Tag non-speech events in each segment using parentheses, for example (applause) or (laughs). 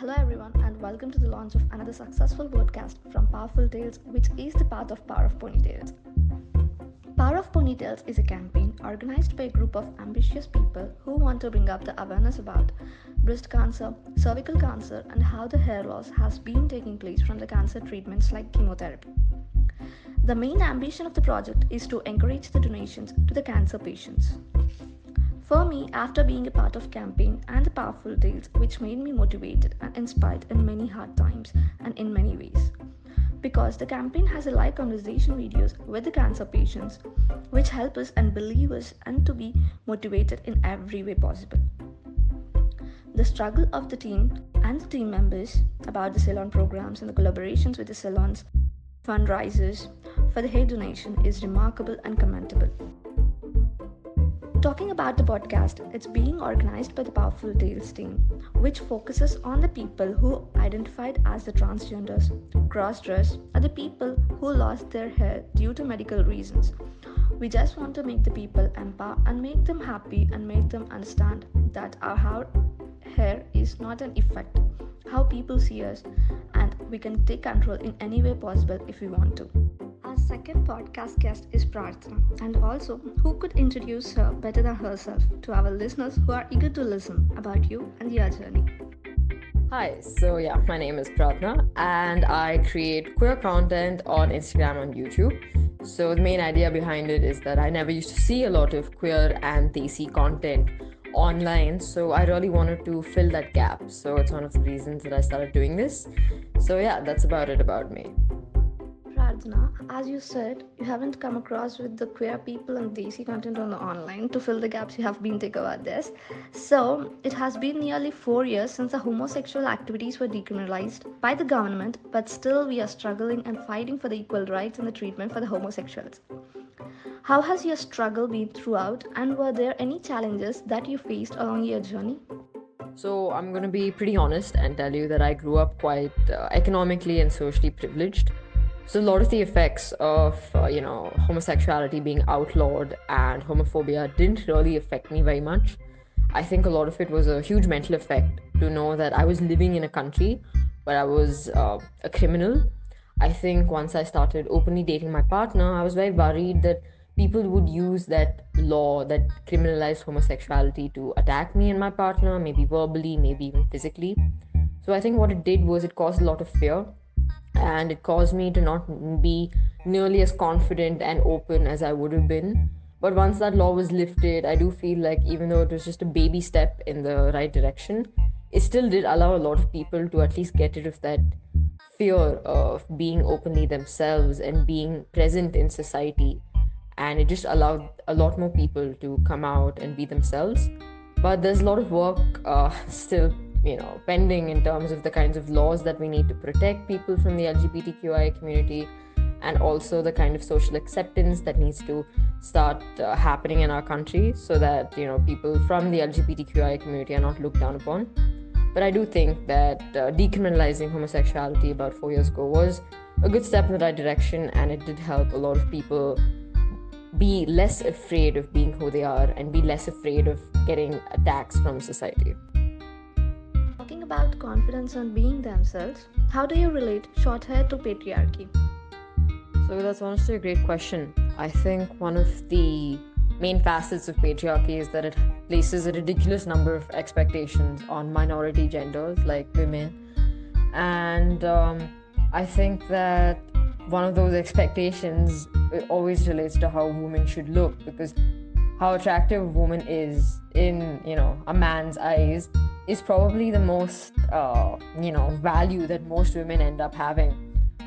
Hello, everyone, and welcome to the launch of another successful podcast from Powerful Tales, which is the path of Power of Ponytails. Power of Ponytails is a campaign organized by a group of ambitious people who want to bring up the awareness about breast cancer, cervical cancer, and how the hair loss has been taking place from the cancer treatments like chemotherapy. The main ambition of the project is to encourage the donations to the cancer patients. For me, after being a part of campaign and the powerful tales which made me motivated and inspired in many hard times and in many ways. Because the campaign has a live conversation videos with the cancer patients which help us and believe us and to be motivated in every way possible. The struggle of the team and the team members about the salon programs and the collaborations with the salons, fundraisers for the hair donation is remarkable and commendable. Talking about the podcast, it's being organized by the Powerful Tales team, which focuses on the people who identified as the transgenders, cross dress, or the people who lost their hair due to medical reasons. We just want to make the people empower and make them happy and make them understand that our hair is not an effect, how people see us, and we can take control in any way possible if we want to second podcast guest is Prarthana, and also who could introduce her better than herself to our listeners who are eager to listen about you and your journey. Hi, so yeah, my name is Prarthana, and I create queer content on Instagram and YouTube. So the main idea behind it is that I never used to see a lot of queer and desi content online so i really wanted to fill that gap so it's one of the reasons that i started doing this so yeah that's about it about me Prarthana, as you said, you haven't come across with the queer people and desi content on the online to fill the gaps you have been thinking about this. So it has been nearly four years since the homosexual activities were decriminalized by the government, but still we are struggling and fighting for the equal rights and the treatment for the homosexuals. How has your struggle been throughout, and were there any challenges that you faced along your journey? So, I'm going to be pretty honest and tell you that I grew up quite uh, economically and socially privileged. So a lot of the effects of uh, you know homosexuality being outlawed and homophobia didn't really affect me very much. I think a lot of it was a huge mental effect to know that I was living in a country where I was uh, a criminal. I think once I started openly dating my partner, I was very worried that people would use that law that criminalized homosexuality to attack me and my partner, maybe verbally, maybe even physically. So I think what it did was it caused a lot of fear and it caused me to not be nearly as confident and open as I would have been. But once that law was lifted, I do feel like even though it was just a baby step in the right direction, it still did allow a lot of people to at least get rid of that fear of being openly themselves and being present in society. And it just allowed a lot more people to come out and be themselves. But there's a lot of work uh, (laughs) still you know pending in terms of the kinds of laws that we need to protect people from the lgbtqia community and also the kind of social acceptance that needs to start uh, happening in our country so that you know people from the lgbtqia community are not looked down upon. But i do think that uh, decriminalizing homosexuality about 4 years ago was a good step in the right direction and it did help a lot of people be less afraid of being who they are and be less afraid of getting attacks from society about confidence and being themselves, how do you relate short hair to patriarchy? So that's honestly a great question. I think one of the main facets of patriarchy is that it places a ridiculous number of expectations on minority genders like women. And um, I think that one of those expectations always relates to how women should look because how attractive a woman is in you know a man's eyes is probably the most uh, you know value that most women end up having.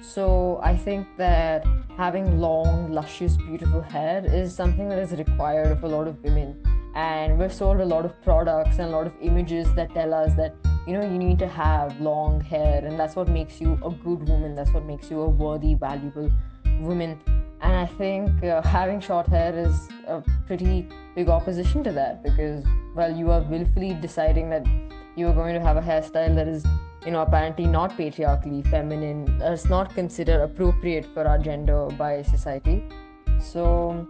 So i think that having long luscious beautiful hair is something that is required of a lot of women. And we're sold a lot of products and a lot of images that tell us that you know you need to have long hair and that's what makes you a good woman. That's what makes you a worthy valuable woman. And I think uh, having short hair is a pretty big opposition to that because, well, you are willfully deciding that you are going to have a hairstyle that is, you know, apparently not patriarchally feminine, that's not considered appropriate for our gender by society. So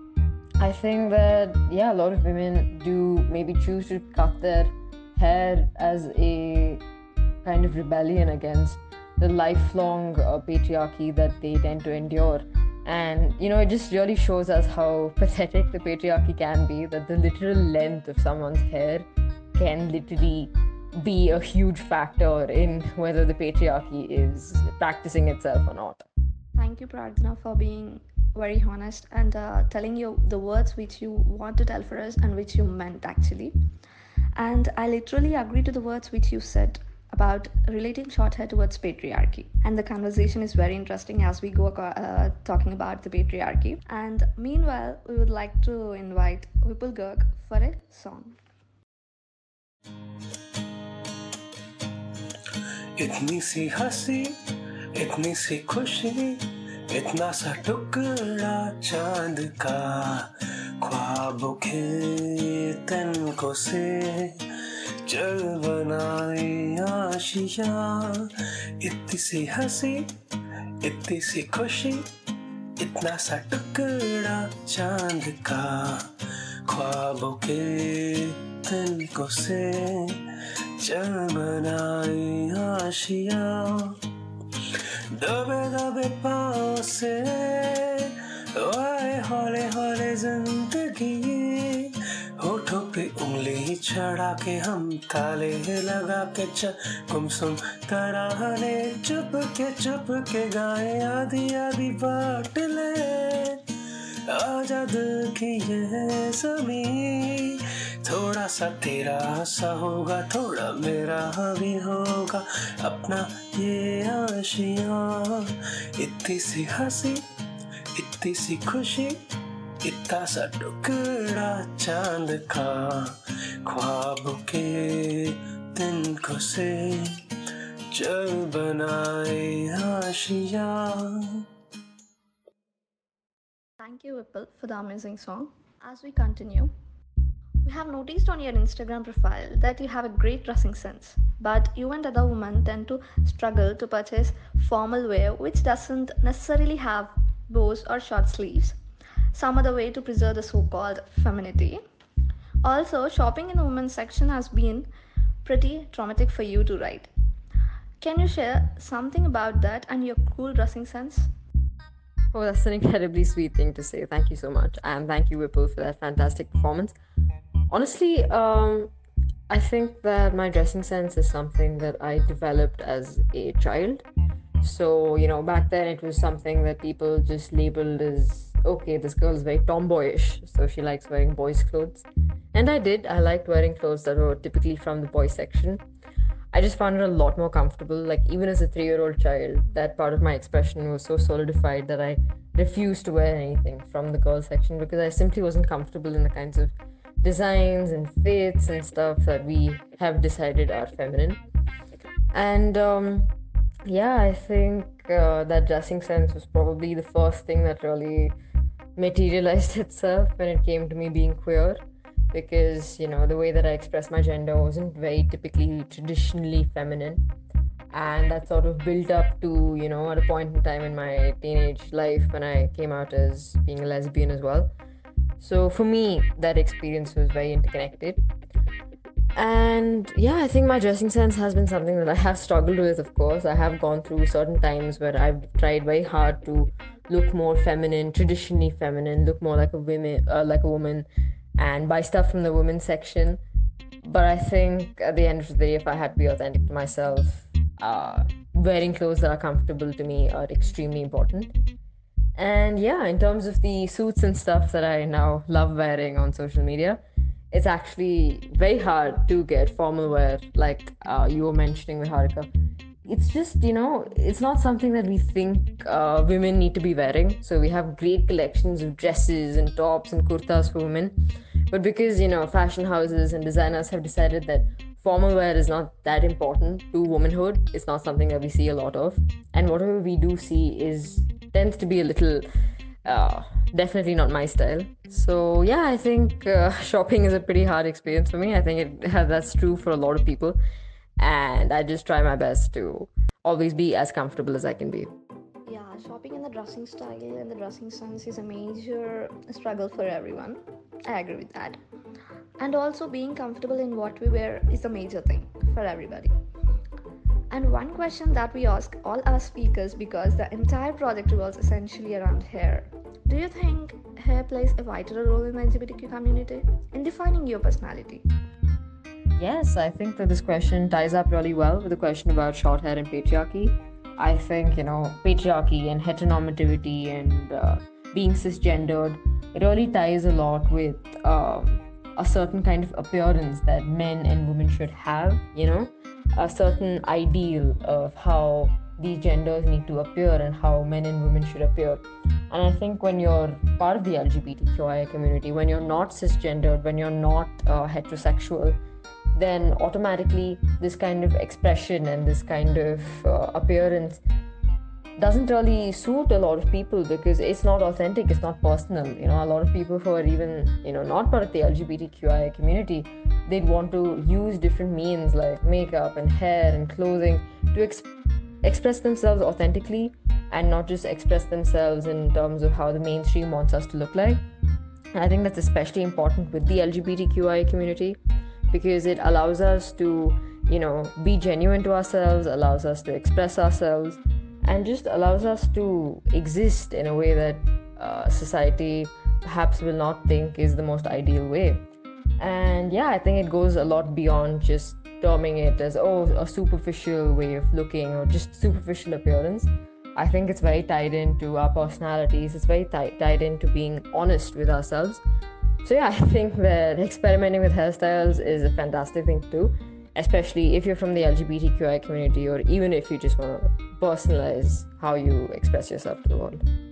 I think that, yeah, a lot of women do maybe choose to cut their hair as a kind of rebellion against the lifelong uh, patriarchy that they tend to endure. And, you know, it just really shows us how pathetic the patriarchy can be, that the literal length of someone's hair can literally be a huge factor in whether the patriarchy is practicing itself or not. Thank you, Prarthana, for being very honest and uh, telling you the words which you want to tell for us and which you meant actually. And I literally agree to the words which you said about relating short hair towards patriarchy. And the conversation is very interesting as we go uh, talking about the patriarchy. And meanwhile, we would like to invite Vipul Garg for a song. इतनी सी हँसी, इतनी सी खुशी, इतना सा टुकड़ा चाँद का ख्वाब के तन से चल बनाई आशिया। इतनी सी हँसी, इतनी सी खुशी, इतना सा टुकड़ा चाँद का ख्वाब के तन को से चल बनाई आशिया दबे दबे पाँव से आए हौले हौले होठों पे उंगली चढ़ा के हम ताले लगा के च गुमसुम तराहने चुप के चुप के गाए आधी आधी बाट ले आज़ाद की ये जमी थोड़ा सा तेरा सा होगा थोड़ा मेरा भी होगा अपना ये आशिया इतनी सी हँसी इतनी सी खुशी इतना सा टुकड़ा चाँद का ख्वाब के दिन को से चल बनाए Asia Thank you, Vipul, for the amazing song. As we continue, we have noticed on your Instagram profile that you have a great dressing sense, but you and other women tend to struggle to purchase formal wear which doesn't necessarily have bows or short sleeves, some other way to preserve the so called femininity. Also, shopping in the women's section has been pretty traumatic for you to write. Can you share something about that and your cool dressing sense? Oh, that's an incredibly sweet thing to say. Thank you so much. And thank you, Vipul, for that fantastic performance. Honestly, um, I think that my dressing sense is something that I developed as a child. So, you know, back then it was something that people just labeled as okay, this girl is very tomboyish, so she likes wearing boys' clothes. And I did. I liked wearing clothes that were typically from the boys' section. I just found it a lot more comfortable. Like, even as a three year old child, that part of my expression was so solidified that I refused to wear anything from the girls section because I simply wasn't comfortable in the kinds of designs and fits and stuff that we have decided are feminine. And um, yeah, I think uh, that dressing sense was probably the first thing that really materialized (laughs) itself when it came to me being queer. Because you know the way that I express my gender wasn't very typically traditionally feminine. And that sort of built up to you know at a point in time in my teenage life when I came out as being a lesbian as well so for me that experience was very interconnected and yeah i think my dressing sense has been something that i have struggled with of course i have gone through certain times where i've tried very hard to look more feminine traditionally feminine look more like a woman uh, like a woman and buy stuff from the women's section. But I think at the end of the day, if I had to be authentic to myself, uh, wearing clothes that are comfortable to me are extremely important. And yeah, in terms of the suits and stuff that I now love wearing on social media, it's actually very hard to get formal wear, like uh, you were mentioning with Harika. It's just, you know, it's not something that we think uh, women need to be wearing. So we have great collections of dresses and tops and kurtas for women but because, you know, fashion houses and designers have decided that formal wear is not that important to womanhood, it's not something that we see a lot of. And whatever we do see is tends to be a little uh, definitely not my style. So yeah, I think uh, (laughs) shopping is a pretty hard experience for me. I think it, (laughs) that's true for a lot of people, and I just try my best to always be as comfortable as I can be. Yeah, shopping in the dressing style and the dressing sense is a major struggle for everyone. I agree with that. And also, being comfortable in what we wear is a major thing for everybody. And one question that we ask all our speakers because the entire project revolves essentially around hair. Do you think hair plays a vital role in the LGBTQ community in defining your personality? Yes, I think that this question ties up really well with the question about short hair and patriarchy. I think, you know, patriarchy and heteronormativity and uh, being cisgendered, it really ties a lot with um, a certain kind of appearance that men and women should have, you know, a certain ideal of how these genders need to appear and how men and women should appear. And I think when you're part of the LGBTQIA community, when you're not cisgendered, when you're not uh, heterosexual, then automatically this kind of expression and this kind of uh, appearance doesn't really suit a lot of people because it's not authentic it's not personal. You know a lot of people who are even you know not part of the lgbtqia community they'd want to use different means like makeup and hair and clothing to ex- express themselves authentically and not just express themselves in terms of how the mainstream wants us to look like. And i think that's especially important with the lgbtqia community because it allows us to you know be genuine to ourselves allows us to express ourselves and just allows us to exist in a way that uh, society perhaps will not think is the most ideal way. And yeah i think it goes a lot beyond just terming it as oh a superficial way of looking or just superficial appearance. I think it's very tied into our personalities. It's very t- tied into being honest with ourselves. So yeah, (laughs) I think that experimenting with hairstyles is a fantastic thing to do, especially if you're from the LGBTQI community or even if you just want to personalize how you express yourself to the world.